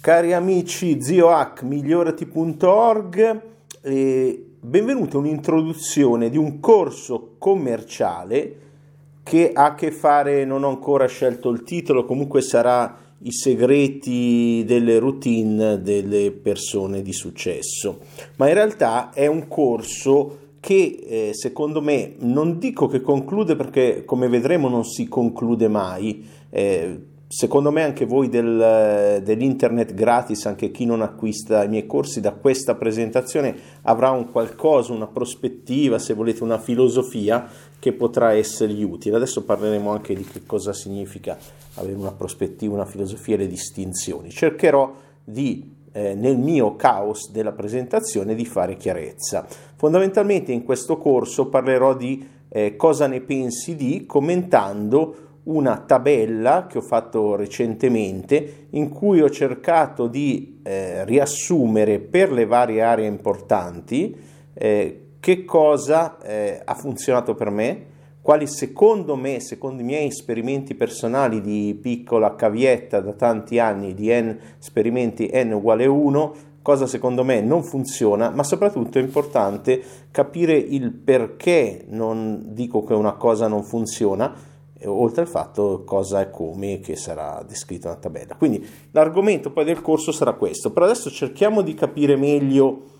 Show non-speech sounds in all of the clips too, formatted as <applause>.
Cari amici ziohack migliorati.org, eh, benvenuti a un'introduzione di un corso commerciale che ha a che fare, non ho ancora scelto il titolo, comunque sarà i segreti delle routine delle persone di successo, ma in realtà è un corso che eh, secondo me non dico che conclude perché come vedremo non si conclude mai. Eh, secondo me anche voi del, dell'internet gratis, anche chi non acquista i miei corsi, da questa presentazione avrà un qualcosa, una prospettiva, se volete una filosofia che potrà essergli utile. Adesso parleremo anche di che cosa significa avere una prospettiva, una filosofia e le distinzioni. Cercherò di eh, nel mio caos della presentazione di fare chiarezza. Fondamentalmente in questo corso parlerò di eh, cosa ne pensi di commentando una tabella che ho fatto recentemente in cui ho cercato di eh, riassumere per le varie aree importanti eh, che cosa eh, ha funzionato per me, quali secondo me, secondo i miei esperimenti personali di piccola cavietta da tanti anni di n esperimenti n uguale 1, cosa secondo me non funziona, ma soprattutto è importante capire il perché non dico che una cosa non funziona oltre al fatto cosa e come che sarà descritto nella tabella. Quindi l'argomento poi del corso sarà questo, però adesso cerchiamo di capire meglio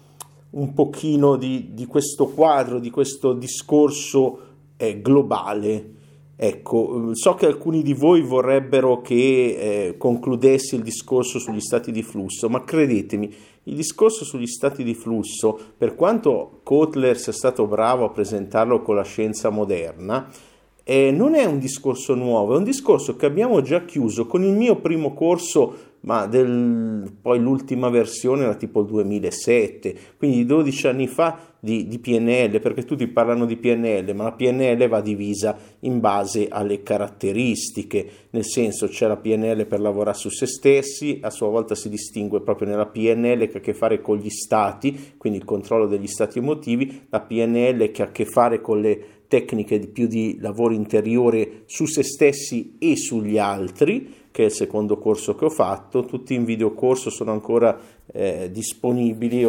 un pochino di, di questo quadro, di questo discorso eh, globale. Ecco, so che alcuni di voi vorrebbero che eh, concludessi il discorso sugli stati di flusso, ma credetemi, il discorso sugli stati di flusso, per quanto Kotler sia stato bravo a presentarlo con la scienza moderna, eh, non è un discorso nuovo, è un discorso che abbiamo già chiuso con il mio primo corso, ma del, poi l'ultima versione era tipo il 2007, quindi 12 anni fa di, di, PNL, perché tutti parlano di PNL, ma la PNL va divisa in base alle caratteristiche, nel senso c'è la PNL per lavorare su se stessi, a sua volta si distingue proprio nella PNL che ha a che fare con gli stati, quindi il controllo degli stati emotivi, la PNL che ha a che fare con le tecniche di più di lavoro interiore su se stessi e sugli altri, che è il secondo corso che ho fatto, tutti in videocorso sono ancora eh, disponibili,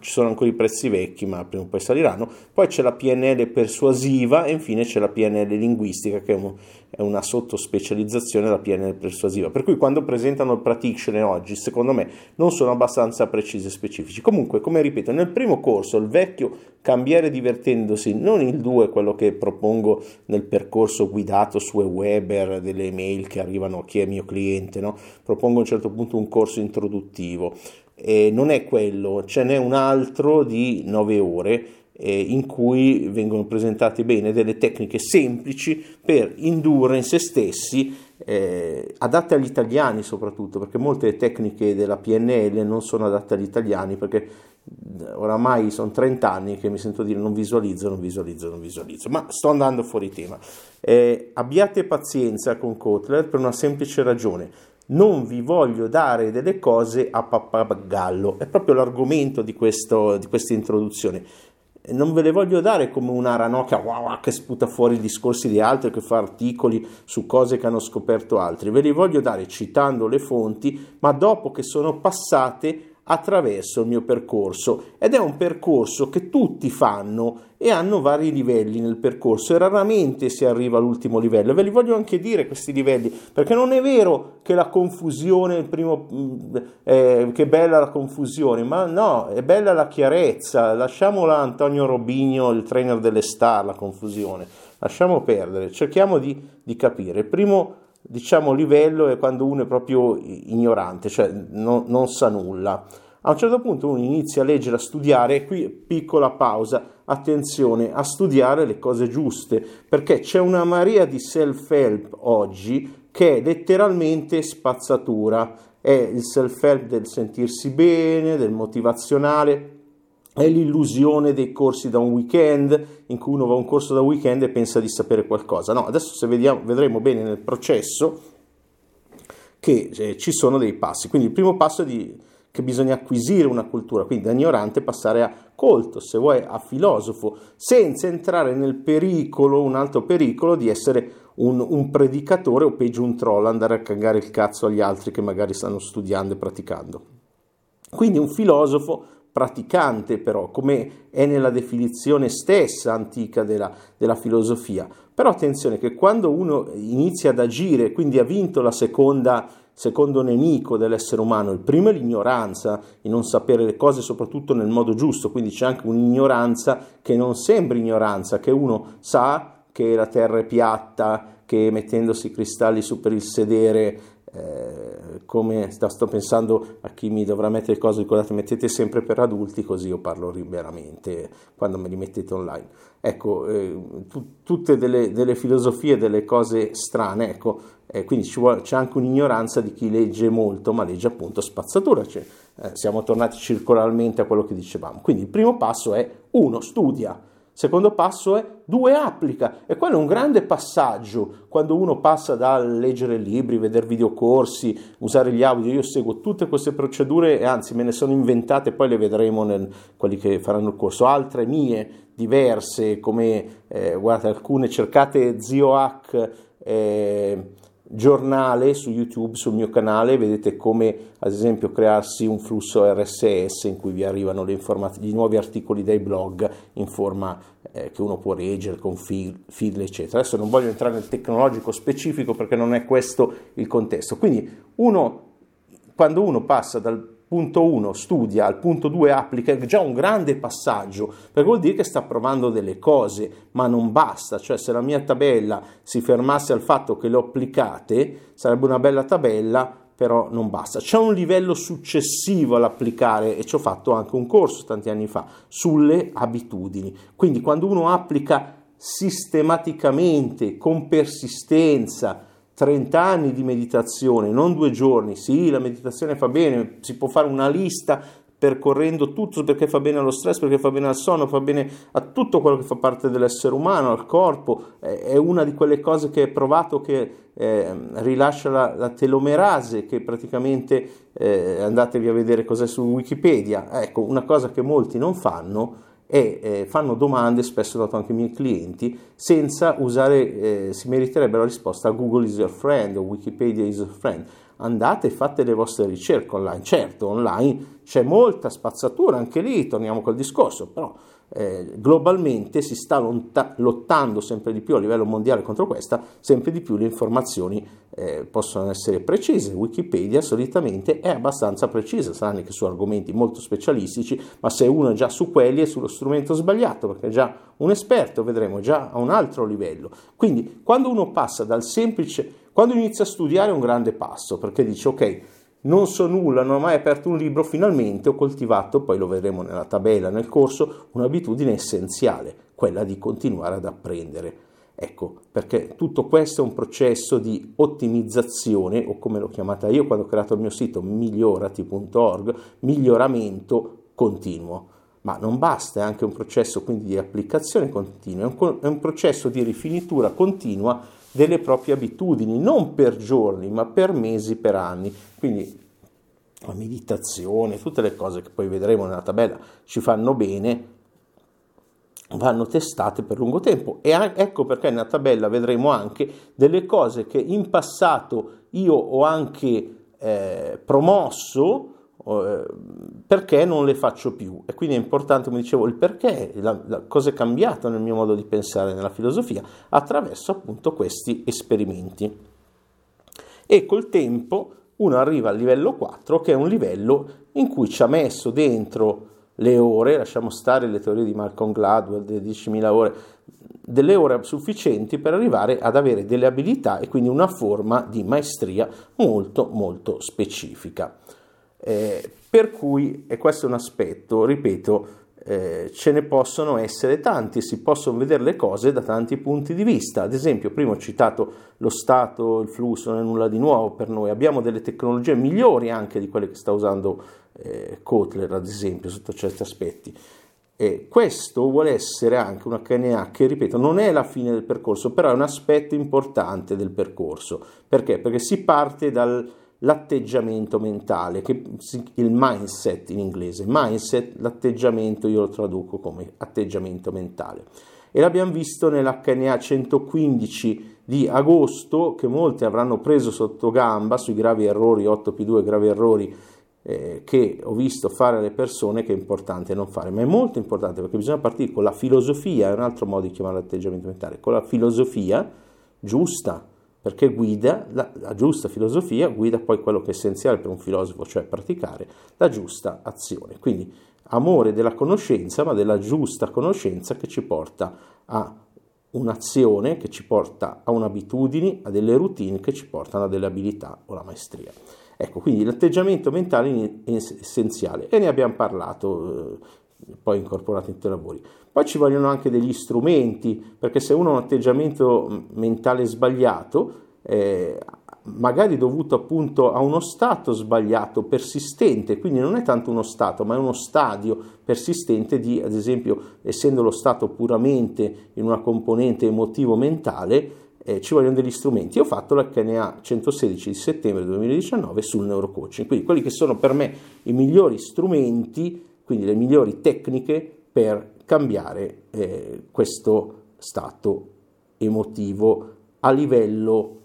ci sono ancora i prezzi vecchi ma prima o poi saliranno, poi c'è la PNL persuasiva e infine c'è la PNL linguistica che è, un, è una sottospecializzazione della PNL persuasiva, per cui quando presentano il practitioner oggi secondo me non sono abbastanza precisi e specifici. Comunque come ripeto nel primo corso il vecchio cambiare divertendosi, non il 2 quello che propongo nel percorso guidato su Weber delle email che arrivano a chi è mio cliente, no? propongo a un certo punto un corso introduttivo eh, non è quello, ce n'è un altro di 9 ore eh, in cui vengono presentate bene delle tecniche semplici per indurre in se stessi, eh, adatte agli italiani soprattutto, perché molte tecniche della PNL non sono adatte agli italiani, perché oramai sono 30 anni che mi sento dire non visualizzo, non visualizzo, non visualizzo, ma sto andando fuori tema. Eh, abbiate pazienza con Kotler per una semplice ragione non vi voglio dare delle cose a pappagallo, è proprio l'argomento di, questo, di questa introduzione. Non ve le voglio dare come una ranocchia wow, che sputa fuori discorsi di altri, che fa articoli su cose che hanno scoperto altri, ve li voglio dare citando le fonti, ma dopo che sono passate attraverso il mio percorso ed è un percorso che tutti fanno e hanno vari livelli nel percorso e raramente si arriva all'ultimo livello. Ve li voglio anche dire questi livelli perché non è vero che la confusione, il primo, eh, che è bella la confusione, ma no, è bella la chiarezza. Lasciamola Antonio Robigno, il trainer delle star, la confusione. Lasciamo perdere, cerchiamo di, di capire. Il primo diciamo, livello è quando uno è proprio ignorante, cioè non, non sa nulla. A un certo punto uno inizia a leggere, a studiare, qui piccola pausa, attenzione a studiare le cose giuste, perché c'è una marea di self-help oggi che è letteralmente spazzatura, è il self-help del sentirsi bene, del motivazionale, è l'illusione dei corsi da un weekend, in cui uno va a un corso da weekend e pensa di sapere qualcosa. No, adesso se vediamo, vedremo bene nel processo che eh, ci sono dei passi. Quindi il primo passo è di, che bisogna acquisire una cultura, quindi da ignorante passare a colto, se vuoi a filosofo, senza entrare nel pericolo, un altro pericolo di essere un, un, predicatore o peggio un troll andare a cagare il cazzo agli altri che magari stanno studiando e praticando. Quindi un filosofo praticante però, come è nella definizione stessa antica della, della, filosofia. Però attenzione che quando uno inizia ad agire, quindi ha vinto la seconda secondo nemico dell'essere umano, il primo è l'ignoranza, il non sapere le cose soprattutto nel modo giusto, quindi c'è anche un'ignoranza che non sembra ignoranza, che uno sa che la terra è piatta, che mettendosi cristalli su per il sedere eh, come sto pensando a chi mi dovrà mettere cose, ricordate, mettete sempre per adulti, così io parlo liberamente quando me li mettete online. Ecco, eh, tu, tutte delle, delle, filosofie, delle cose strane, ecco, eh, quindi vuole, c'è anche un'ignoranza di chi legge molto, ma legge appunto spazzatura. Cioè, eh, siamo tornati circolarmente a quello che dicevamo. Quindi il primo passo è uno, studia Secondo passo è due applica e quello è un grande passaggio quando uno passa dal leggere libri, vedere videocorsi, usare gli audio. Io seguo tutte queste procedure e anzi me ne sono inventate, poi le vedremo nel quelli che faranno il corso. Altre mie, diverse, come eh, guardate alcune, cercate Zio Hack. Eh, giornale su YouTube, sul mio canale, vedete come ad esempio crearsi un flusso RSS in cui vi arrivano le informazioni, i nuovi articoli dei blog in forma eh, che uno può leggere con feed, feed, eccetera. Adesso non voglio entrare nel tecnologico specifico perché non è questo il contesto. Quindi uno, quando uno passa dal punto 1 studia, al punto 2 applica, è già un grande passaggio, perché vuol dire che sta provando delle cose, ma non basta, cioè se la mia tabella si fermasse al fatto che le ho applicate, sarebbe una bella tabella, però non basta. C'è un livello successivo all'applicare e ci ho fatto anche un corso tanti anni fa sulle abitudini. Quindi quando uno applica sistematicamente, con persistenza, 30 anni di meditazione, non due giorni, sì, la meditazione fa bene, si può fare una lista percorrendo tutto perché fa bene allo stress, perché fa bene al sonno, fa bene a tutto quello che fa parte dell'essere umano, al corpo, è una di quelle cose che è provato che eh, rilascia la, la, telomerase, che praticamente eh, andatevi a vedere cos'è su Wikipedia, ecco, una cosa che molti non fanno e eh, fanno domande, spesso dato anche ai miei clienti, senza usare, eh, si meriterebbe la risposta Google is your friend o Wikipedia is your friend. Andate e fate le vostre ricerche online. Certo, online c'è molta spazzatura, anche lì torniamo col discorso, però eh, globalmente si sta lottando sempre di più a livello mondiale contro questa, sempre di più le informazioni eh, possono essere precise. Wikipedia solitamente è abbastanza precisa, saranno anche su argomenti molto specialistici, ma se uno è già su quelli è sullo strumento sbagliato, perché è già un esperto, vedremo già a un altro livello. Quindi quando uno passa dal semplice, quando inizia a studiare è un grande passo, perché dice ok, non so nulla, non ho mai aperto un libro, finalmente ho coltivato, poi lo vedremo nella tabella, nel corso, un'abitudine essenziale, quella di continuare ad apprendere. Ecco, perché tutto questo è un processo di ottimizzazione, o come l'ho chiamata io quando ho creato il mio sito migliorati.org, miglioramento continuo. Ma non basta, è anche un processo quindi di applicazione continua, è un, è un processo di rifinitura continua delle proprie abitudini, non per giorni, ma per mesi, per anni. Quindi la meditazione, tutte le cose che poi vedremo nella tabella ci fanno bene, vanno testate per lungo tempo. E ecco perché nella tabella vedremo anche delle cose che in passato io ho anche eh, promosso perché non le faccio più. E quindi è importante come dicevo il perché la, la, cosa è cambiato nel mio modo di pensare nella filosofia attraverso appunto questi esperimenti. E col tempo uno arriva al livello 4 che è un livello in cui ci ha messo dentro le ore lasciamo stare le teorie di Malcolm Gladwell delle 10.000 ore delle ore sufficienti per arrivare ad avere delle abilità e quindi una forma di maestria molto molto specifica eh, per cui, e questo è un aspetto, ripeto, eh, ce ne possono essere tanti, si possono vedere le cose da tanti punti di vista. Ad esempio, prima ho citato lo stato, il flusso, non è nulla di nuovo per noi, abbiamo delle tecnologie migliori anche di quelle che sta usando eh, Kotler, ad esempio, sotto certi aspetti. E questo vuole essere anche una KNA che, ripeto, non è la fine del percorso, però è un aspetto importante del percorso. Perché? Perché si parte dal l'atteggiamento mentale, che, il mindset in inglese, mindset, l'atteggiamento io lo traduco come atteggiamento mentale. e l'abbiamo visto nell'HNA 115 di agosto che molti avranno preso sotto gamba sui gravi errori 8P2 gravi errori eh, che ho visto fare alle persone che è importante non fare, ma è molto importante perché bisogna partire con la filosofia, è un altro modo di chiamare l'atteggiamento mentale, con la filosofia giusta, perché guida, la, la, giusta filosofia guida poi quello che è essenziale per un filosofo, cioè praticare la giusta azione. Quindi amore della conoscenza, ma della giusta conoscenza che ci porta a un'azione, che ci porta a un'abitudine, a delle routine che ci portano a delle abilità o la maestria. Ecco, quindi l'atteggiamento mentale è essenziale e ne abbiamo parlato, eh, poi incorporato in tutti i lavori. Poi ci vogliono anche degli strumenti, perché se uno ha un atteggiamento mentale sbagliato, eh, magari dovuto appunto a uno stato sbagliato, persistente, quindi non è tanto uno stato, ma è uno stadio persistente di, ad esempio, essendo lo stato puramente in una componente emotivo-mentale, eh, ci vogliono degli strumenti. Io ho fatto l'HNA 116 di settembre 2019 sul neurocoaching, quindi quelli che sono per me i migliori strumenti, quindi le migliori tecniche per cambiare eh, questo stato emotivo a livello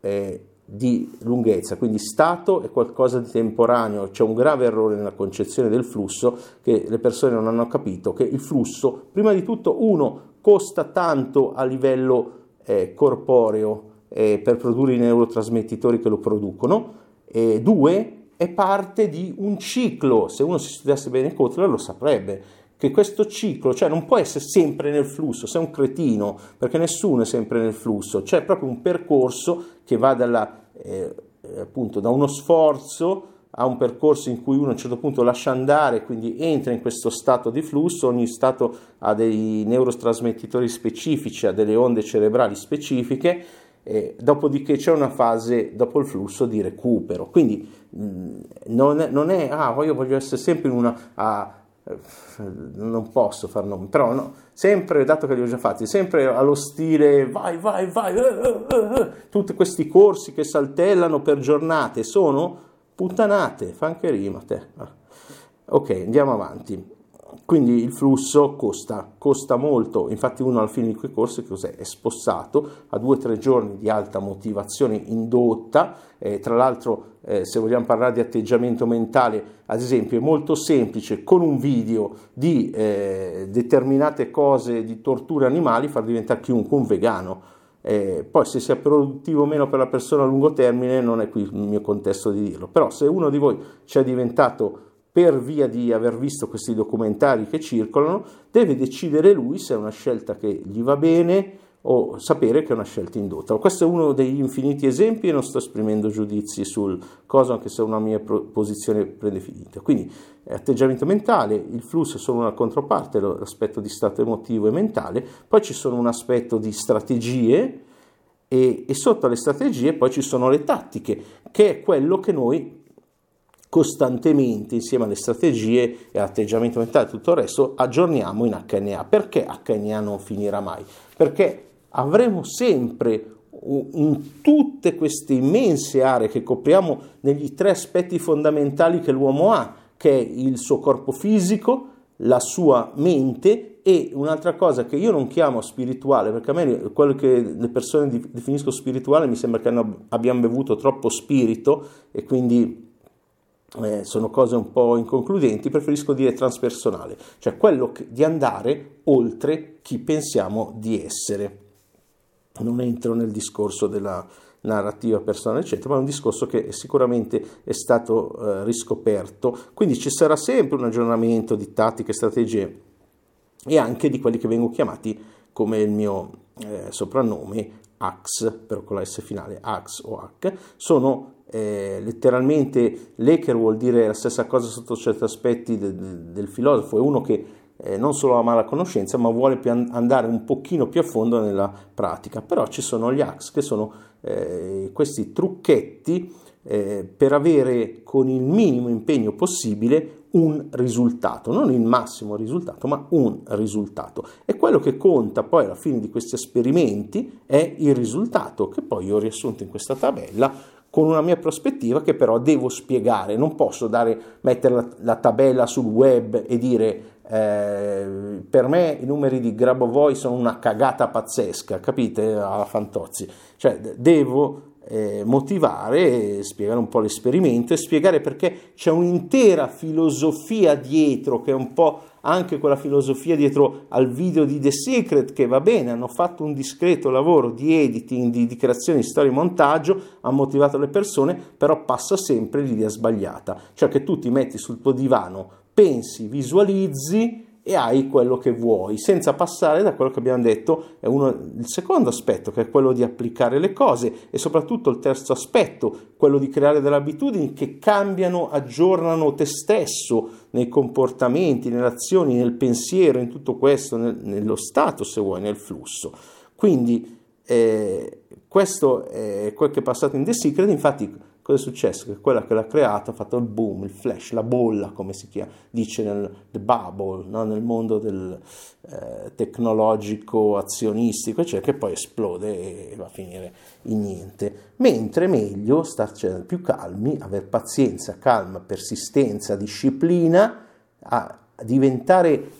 eh, di lunghezza, quindi stato è qualcosa di temporaneo, c'è un grave errore nella concezione del flusso che le persone non hanno capito, che il flusso, prima di tutto, uno, costa tanto a livello eh, corporeo eh, per produrre i neurotrasmettitori che lo producono, e due, è parte di un ciclo, se uno si studiasse bene Kotler lo saprebbe, che questo ciclo, cioè non può essere sempre nel flusso, sei un cretino, perché nessuno è sempre nel flusso, c'è proprio un percorso che va dalla, eh, appunto, da uno sforzo a un percorso in cui uno a un certo punto lascia andare, quindi entra in questo stato di flusso, ogni stato ha dei neurotrasmettitori specifici, ha delle onde cerebrali specifiche, eh, dopodiché c'è una fase dopo il flusso di recupero. Quindi mh, non, è, non, è, ah, io voglio essere sempre in una... Ah, non posso far nomi, però no, sempre, dato che li ho già fatti, sempre allo stile vai, vai, vai, uh, uh, uh, tutti questi corsi che saltellano per giornate sono puttanate, fa anche rima te. Ah. Ok, andiamo avanti. Quindi il flusso costa, costa molto, infatti uno alla fine di quei corsi? È spossato a due o tre giorni di alta motivazione indotta, eh, tra l'altro eh, se vogliamo parlare di atteggiamento mentale, ad esempio è molto semplice con un video di eh, determinate cose di torture animali far diventare chiunque un vegano. Eh, poi se sia produttivo o meno per la persona a lungo termine non è qui il mio contesto di dirlo, però se uno di voi ci è diventato per via di aver visto questi documentari che circolano, deve decidere lui se è una scelta che gli va bene o sapere che è una scelta indotta. Questo è uno degli infiniti esempi e non sto esprimendo giudizi sul cosa, anche se è una mia posizione predefinita. Quindi atteggiamento mentale, il flusso è solo una controparte, l'aspetto di stato emotivo e mentale, poi ci sono un aspetto di strategie e, e sotto le strategie poi ci sono le tattiche, che è quello che noi costantemente insieme alle strategie e all'atteggiamento mentale e tutto il resto aggiorniamo in HNA. Perché HNA non finirà mai? Perché avremo sempre in tutte queste immense aree che copriamo negli tre aspetti fondamentali che l'uomo ha, che è il suo corpo fisico, la sua mente e un'altra cosa che io non chiamo spirituale, perché a me quello che le persone definiscono spirituale mi sembra che abbiamo bevuto troppo spirito e quindi eh, sono cose un po' inconcludenti, preferisco dire transpersonale, cioè quello che, di andare oltre chi pensiamo di essere non entro nel discorso della narrativa personale, eccetera, ma è un discorso che sicuramente è stato eh, riscoperto. Quindi ci sarà sempre un aggiornamento di tattiche, strategie e anche di quelli che vengono chiamati come il mio eh, soprannome AX, però con la S finale, AX o H, sono eh, letteralmente l'Eker vuol dire la stessa cosa sotto certi aspetti de, de, del filosofo, è uno che eh, non solo ama la conoscenza, ma vuole an- andare un pochino più a fondo nella pratica. Però ci sono gli hacks, che sono eh, questi trucchetti eh, per avere con il minimo impegno possibile un risultato, non il massimo risultato, ma un risultato. E quello che conta poi alla fine di questi esperimenti è il risultato, che poi ho riassunto in questa tabella con una mia prospettiva che però devo spiegare, non posso dare, mettere la, la tabella sul web e dire eh, per me i numeri di Grabovoi sono una cagata pazzesca, capite? Alla Fantozzi. Cioè, devo eh, motivare, spiegare un po' l'esperimento e spiegare perché c'è un'intera filosofia dietro, che è un po' anche quella filosofia dietro al video di The Secret, che va bene, hanno fatto un discreto lavoro di editing, di, di creazione di storia e montaggio, ha motivato le persone, però passa sempre l'idea sbagliata, cioè che tu ti metti sul tuo divano, pensi, visualizzi, e hai quello che vuoi, senza passare da quello che abbiamo detto, è uno, il secondo aspetto, che è quello di applicare le cose e soprattutto il terzo aspetto, quello di creare delle abitudini che cambiano, aggiornano te stesso nei comportamenti, nelle azioni, nel pensiero, in tutto questo, nel, nello stato se vuoi, nel flusso. Quindi eh, questo è quel che è passato in The Secret, infatti Cosa è successo? Che quella che l'ha creato ha fatto il boom, il flash, la bolla, come si chiama, dice nel the bubble, no? nel mondo del eh, tecnologico azionistico, cioè che poi esplode e va a finire in niente. Mentre meglio starci più calmi, avere pazienza, calma, persistenza, disciplina, a diventare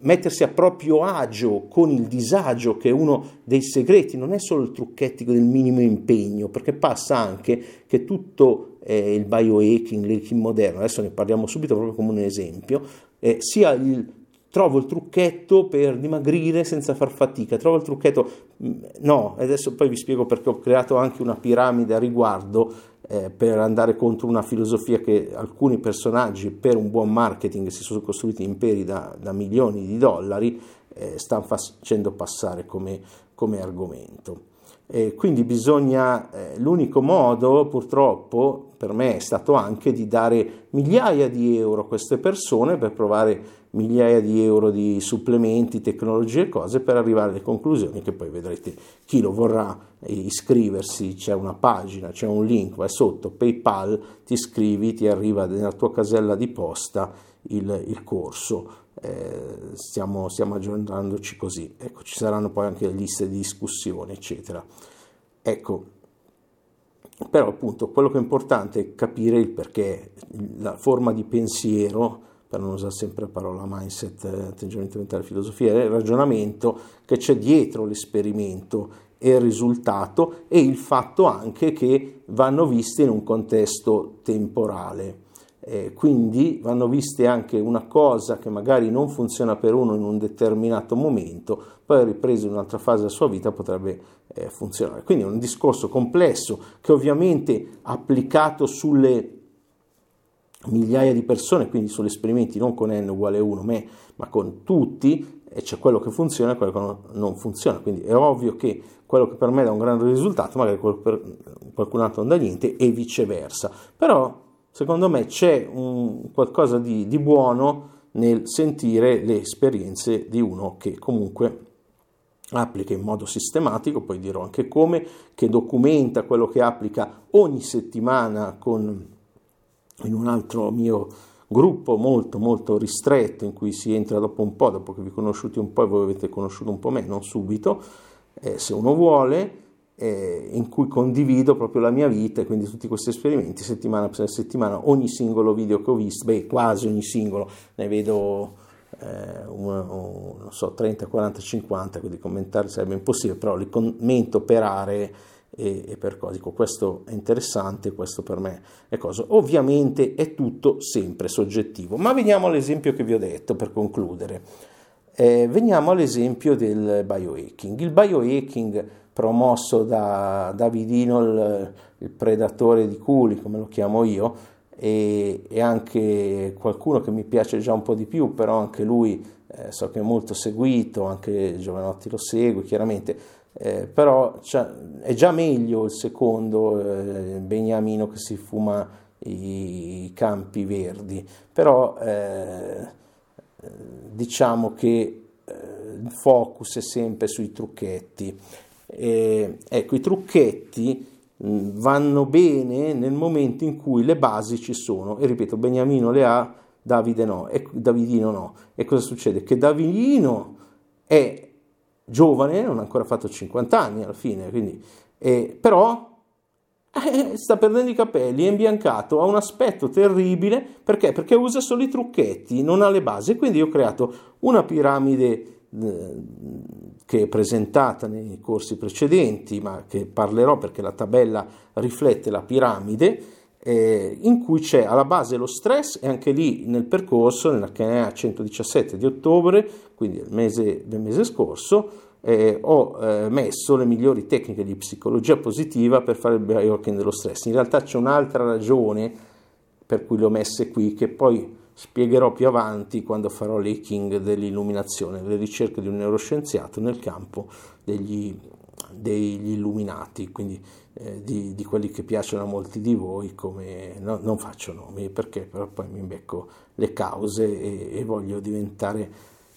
mettersi a proprio agio con il disagio, che è uno dei segreti, non è solo il trucchettico del minimo impegno, perché passa anche che tutto eh, il biohacking, l'hacking moderno, adesso ne parliamo subito proprio come un esempio, eh, sia il trovo il trucchetto per dimagrire senza far fatica, trovo il trucchetto, mm, no, adesso poi vi spiego perché ho creato anche una piramide a riguardo eh, per andare contro una filosofia che alcuni personaggi per un buon marketing si sono costruiti imperi da, da milioni di dollari, eh, stanno facendo passare come, come argomento. Eh, quindi bisogna, eh, l'unico modo purtroppo per me è stato anche di dare migliaia di euro a queste persone per provare migliaia di euro di supplementi, tecnologie e cose per arrivare alle conclusioni che poi vedrete chi lo vorrà iscriversi, c'è una pagina, c'è un link, vai sotto PayPal, ti iscrivi, ti arriva nella tua casella di posta il, il corso. Eh, stiamo, stiamo aggiornandoci così. Ecco, ci saranno poi anche liste di discussione, eccetera. Ecco, però appunto quello che è importante è capire il perché, la forma di pensiero per non usare sempre la parola mindset, atteggiamento mentale, filosofia, è il ragionamento che c'è dietro l'esperimento e il risultato e il fatto anche che vanno viste in un contesto temporale. Eh, quindi vanno viste anche una cosa che magari non funziona per uno in un determinato momento, poi ripreso in un'altra fase della sua vita potrebbe eh, funzionare. Quindi è un discorso complesso che ovviamente applicato sulle migliaia di persone, quindi sugli esperimenti non con n uguale 1, ma con tutti, e c'è quello che funziona e quello che non funziona. Quindi è ovvio che quello che per me dà un grande risultato, magari per qualcun altro non dà niente, e viceversa. Però secondo me c'è un, qualcosa di, di buono nel sentire le esperienze di uno che comunque applica in modo sistematico, poi dirò anche come, che documenta quello che applica ogni settimana con in un altro mio gruppo molto molto ristretto in cui si entra dopo un po', dopo che vi conosciuti un po' e voi avete conosciuto un po' me, non subito, eh, se uno vuole, eh, in cui condivido proprio la mia vita e quindi tutti questi esperimenti settimana per settimana, ogni singolo video che ho visto, beh quasi ogni singolo, ne vedo eh, un, un, non so, 30, 40, 50, quindi commentare sarebbe impossibile, però li commento per aree e, e per cose. Questo è interessante, questo per me è cosa. Ovviamente è tutto sempre soggettivo, ma veniamo all'esempio che vi ho detto per concludere. Eh, veniamo all'esempio del biohacking. Il biohacking promosso da Davidino, il, il predatore di culi, come lo chiamo io, e, e, anche qualcuno che mi piace già un po' di più, però anche lui eh, so che è molto seguito, anche Giovanotti lo segue chiaramente, eh, però è già meglio il secondo eh, Beniamino che si fuma i, i campi verdi, però eh, diciamo che eh, il focus è sempre sui trucchetti. ecco, i trucchetti mh, vanno bene nel momento in cui le basi ci sono, e ripeto, Beniamino le ha, Davide no, e, Davidino no. E cosa succede? Che Davidino è giovane, non ha ancora fatto 50 anni alla fine, quindi, eh, però eh, sta perdendo i capelli, è imbiancato, ha un aspetto terribile, perché? Perché usa solo i trucchetti, non ha le basi, quindi ho creato una piramide eh, che è presentata nei corsi precedenti, ma che parlerò perché la tabella riflette la piramide, eh, in cui c'è alla base lo stress e anche lì nel percorso, nella HNA 117 di ottobre, quindi del mese, del mese scorso, eh, ho eh, messo le migliori tecniche di psicologia positiva per fare il biohacking dello stress. In realtà c'è un'altra ragione per cui le ho messe qui che poi spiegherò più avanti quando farò l'hacking dell'illuminazione, le ricerche di un neuroscienziato nel campo degli, degli illuminati, quindi eh, di, di, quelli che piacciono a molti di voi, come no, non faccio nomi perché però poi mi becco le cause e, e voglio diventare,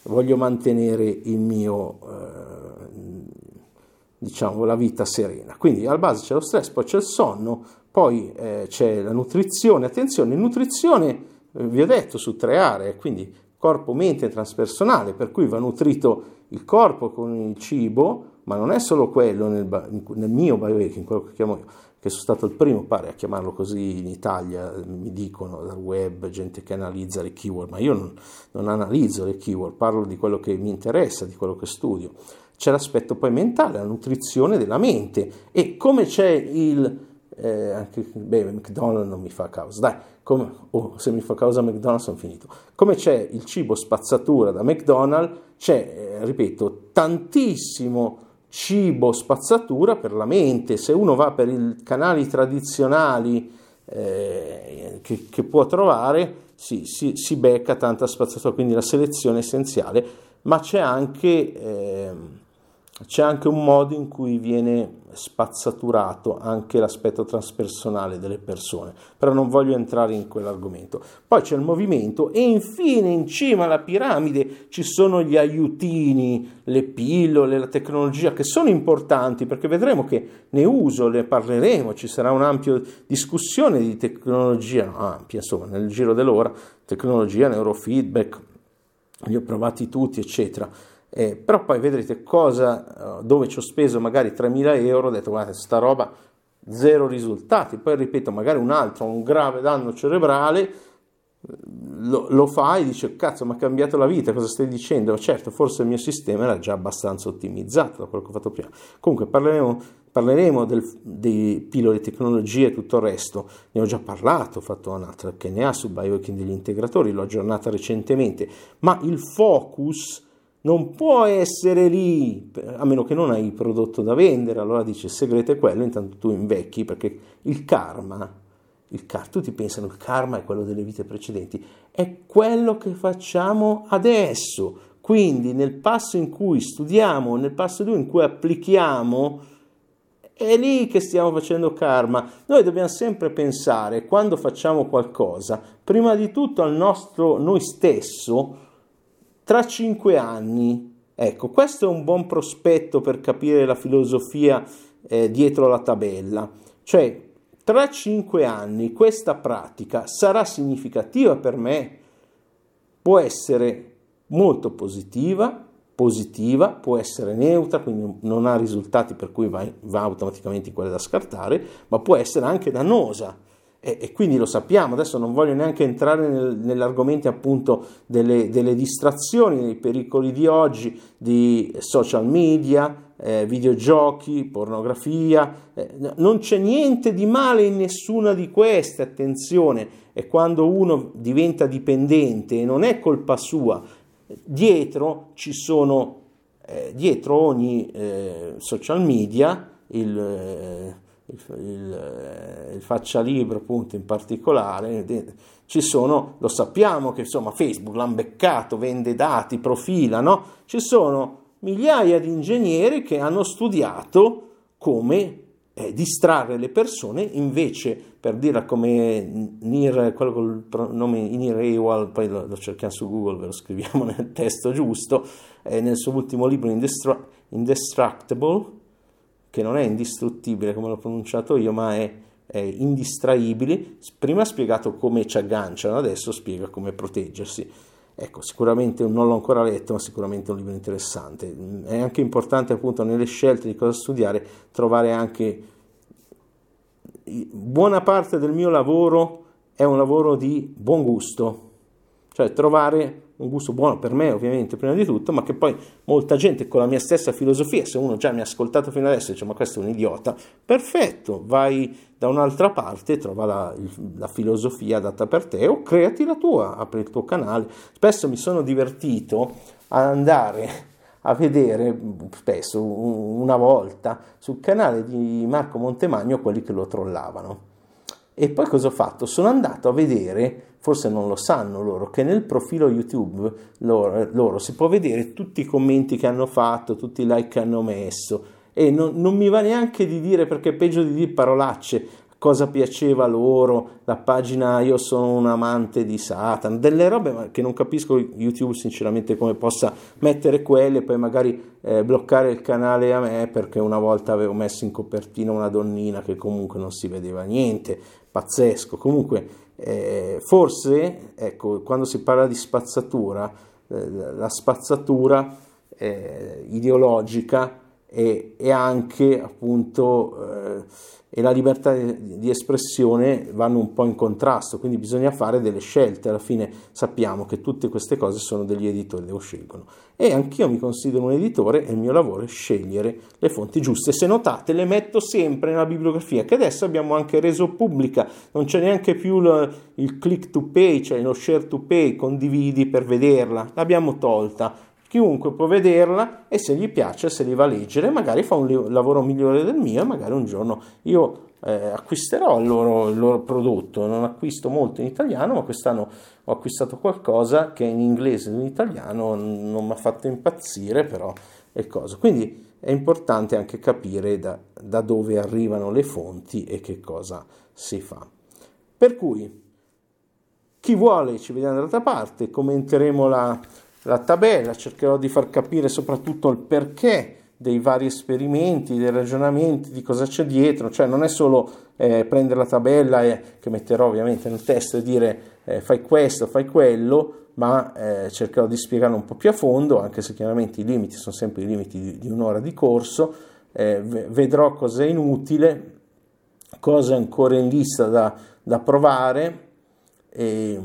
voglio mantenere il mio, eh, diciamo, la vita serena. Quindi alla base c'è lo stress, poi c'è il sonno, poi eh, c'è la nutrizione. Attenzione, nutrizione, eh, vi ho detto, su tre aree, quindi corpo, mente transpersonale, per cui va nutrito il corpo con il cibo, ma non è solo quello nel, nel mio biohacking, quello che chiamo io, che sono stato il primo pare a chiamarlo così in Italia, mi dicono dal web, gente che analizza le keyword, ma io non, non analizzo le keyword, parlo di quello che mi interessa, di quello che studio. C'è l'aspetto poi mentale, la nutrizione della mente e come c'è il... Eh, anche beh, McDonald's non mi fa causa, dai, come, oh, se mi fa causa McDonald's sono finito. Come c'è il cibo spazzatura da McDonald's, c'è, eh, ripeto, tantissimo cibo spazzatura per la mente. Se uno va per i canali tradizionali eh, che, che, può trovare, si, si, si, becca tanta spazzatura, quindi la selezione è essenziale, ma c'è anche... Eh, c'è anche un modo in cui viene spazzaturato anche l'aspetto transpersonale delle persone, però non voglio entrare in quell'argomento. Poi c'è il movimento e infine in cima alla piramide ci sono gli aiutini, le pillole, la tecnologia che sono importanti perché vedremo che ne uso, ne parleremo, ci sarà un'ampia discussione di tecnologia, no, ampia insomma nel giro dell'ora, tecnologia, neurofeedback, li ho provati tutti eccetera eh, però poi vedrete cosa, eh, dove ci ho speso magari 3.000 euro, ho detto guarda, sta roba zero risultati, poi ripeto, magari un altro, un grave danno cerebrale, lo, lo fa e dice cazzo mi ha cambiato la vita, cosa stai dicendo? Certo, forse il mio sistema era già abbastanza ottimizzato da quello che ho fatto prima. Comunque parleremo, parleremo del, dei pillole tecnologie e tutto il resto, ne ho già parlato, ho fatto un'altra che ne ha sul biohacking degli integratori, l'ho aggiornata recentemente, ma il focus non può essere lì, a meno che non hai prodotto da vendere, allora dice il segreto è quello, intanto tu invecchi perché il karma, il karma, tutti pensano il karma è quello delle vite precedenti, è quello che facciamo adesso, quindi nel passo in cui studiamo, nel passo in cui applichiamo, è lì che stiamo facendo karma. Noi dobbiamo sempre pensare, quando facciamo qualcosa, prima di tutto al nostro noi stesso, tra cinque anni. Ecco, questo è un buon prospetto per capire la filosofia eh, dietro la tabella. Cioè, tra cinque anni questa pratica sarà significativa per me? Può essere molto positiva, positiva, può essere neutra, quindi non ha risultati per cui va, va automaticamente in quelle da scartare, ma può essere anche dannosa e, e, quindi lo sappiamo, adesso non voglio neanche entrare nel, nell'argomento appunto delle, delle, distrazioni, dei pericoli di oggi, di social media, eh, videogiochi, pornografia, eh, non c'è niente di male in nessuna di queste, attenzione, e quando uno diventa dipendente non è colpa sua, dietro ci sono, eh, dietro ogni eh, social media, il eh, il, il, eh, il faccia libro appunto in particolare, ci sono, lo sappiamo che insomma Facebook l'ha beccato, vende dati, profila, no? Ci sono migliaia di ingegneri che hanno studiato come eh, distrarre le persone invece per dire come Nir, quello col nome Nir Ewald, poi lo, lo, cerchiamo su Google, ve lo scriviamo <laughs> nel testo giusto, eh, nel suo ultimo libro Indestru- Indestructible, che non è indistruttibile come l'ho pronunciato io, ma è, è indistraibile. Prima ha spiegato come ci agganciano, adesso spiega come proteggersi. Ecco, sicuramente non l'ho ancora letto, ma sicuramente è un libro interessante. È anche importante appunto nelle scelte di cosa studiare trovare anche buona parte del mio lavoro è un lavoro di buon gusto, cioè trovare un gusto buono per me ovviamente prima di tutto, ma che poi molta gente con la mia stessa filosofia, se uno già mi ha ascoltato fino adesso e dice ma questo è un idiota, perfetto, vai da un'altra parte, trova la, la filosofia adatta per te o creati la tua, apri il tuo canale. Spesso mi sono divertito ad andare a vedere spesso una volta sul canale di Marco Montemagno quelli che lo trollavano. E poi cosa ho fatto? Sono andato a vedere, forse non lo sanno loro, che nel profilo YouTube loro, loro si può vedere tutti i commenti che hanno fatto, tutti i like che hanno messo. E non, non mi va neanche di dire perché è peggio di dire parolacce cosa piaceva loro, la pagina io sono un amante di Satan, delle robe che non capisco YouTube sinceramente come possa mettere quelle e poi magari eh, bloccare il canale a me perché una volta avevo messo in copertina una donnina che comunque non si vedeva niente, pazzesco, comunque eh, forse ecco quando si parla di spazzatura, eh, la spazzatura eh, ideologica e, e anche appunto eh, e la libertà di espressione vanno un po' in contrasto, quindi bisogna fare delle scelte, alla fine sappiamo che tutte queste cose sono degli editori che lo scelgono. E anch'io mi considero un editore e il mio lavoro è scegliere le fonti giuste, se notate le metto sempre nella bibliografia che adesso abbiamo anche reso pubblica, non c'è neanche più il, il click to pay, cioè lo share to pay, condividi per vederla, l'abbiamo tolta, chiunque può vederla e se gli piace, se li va a leggere, magari fa un lavoro migliore del mio magari un giorno io eh, acquisterò il loro, il loro, prodotto. Non acquisto molto in italiano, ma quest'anno ho acquistato qualcosa che in inglese e in italiano non mi ha fatto impazzire, però è cosa. Quindi è importante anche capire da, da dove arrivano le fonti e che cosa si fa. Per cui chi vuole ci vediamo dall'altra parte, commenteremo la la tabella, cercherò di far capire soprattutto il perché dei vari esperimenti, dei ragionamenti, di cosa c'è dietro, cioè non è solo eh, prendere la tabella e, che metterò ovviamente nel testo e dire eh, fai questo, fai quello, ma eh, cercherò di spiegarlo un po' più a fondo, anche se chiaramente i limiti sono sempre i limiti di, di un'ora di corso, eh, vedrò cosa è inutile, cosa è ancora in lista da, da provare. E,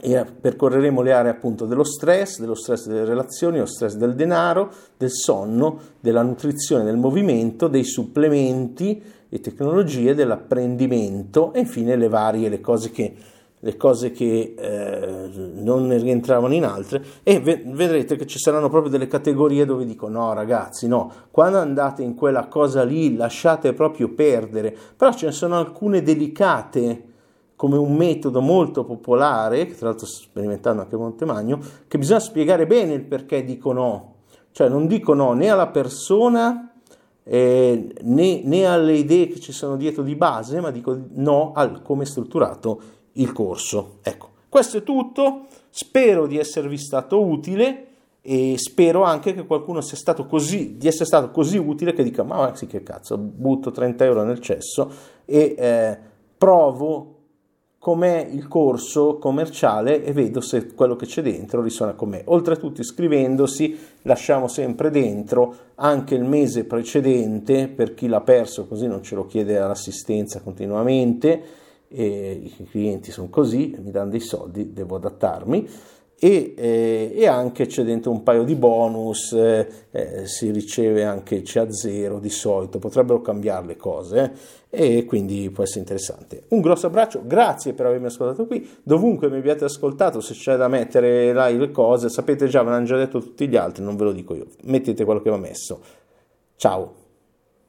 e percorreremo le aree appunto dello stress, dello stress delle relazioni, lo stress del denaro, del sonno, della nutrizione, del movimento, dei supplementi e tecnologie, dell'apprendimento e infine le varie le cose che, le cose che eh, non rientravano in altre. E ve- vedrete che ci saranno proprio delle categorie dove dico no ragazzi no, quando andate in quella cosa lì lasciate proprio perdere, però ce ne sono alcune delicate come un metodo molto popolare, che tra l'altro sto sperimentando anche Montemagno, che bisogna spiegare bene il perché dico no. Cioè non dico no né alla persona eh, né, né, alle idee che ci sono dietro di base, ma dico no al come è strutturato il corso. Ecco, questo è tutto. Spero di esservi stato utile e spero anche che qualcuno sia stato così, di essere stato così utile che dica ma sì che cazzo, butto 30 euro nel cesso e eh, provo com'è il corso commerciale e vedo se quello che c'è dentro risuona con me. Oltretutto iscrivendosi lasciamo sempre dentro anche il mese precedente per chi l'ha perso così non ce lo chiede all'assistenza continuamente i clienti sono così, mi danno dei soldi, devo adattarmi e, eh, e, anche c'è dentro un paio di bonus, eh, eh, si riceve anche c'è a zero di solito, potrebbero cambiare le cose eh, e quindi può essere interessante. Un grosso abbraccio, grazie per avermi ascoltato qui, dovunque mi abbiate ascoltato, se c'è da mettere là le cose, sapete già, ve l'hanno già detto tutti gli altri, non ve lo dico io, mettete quello che ho messo. Ciao!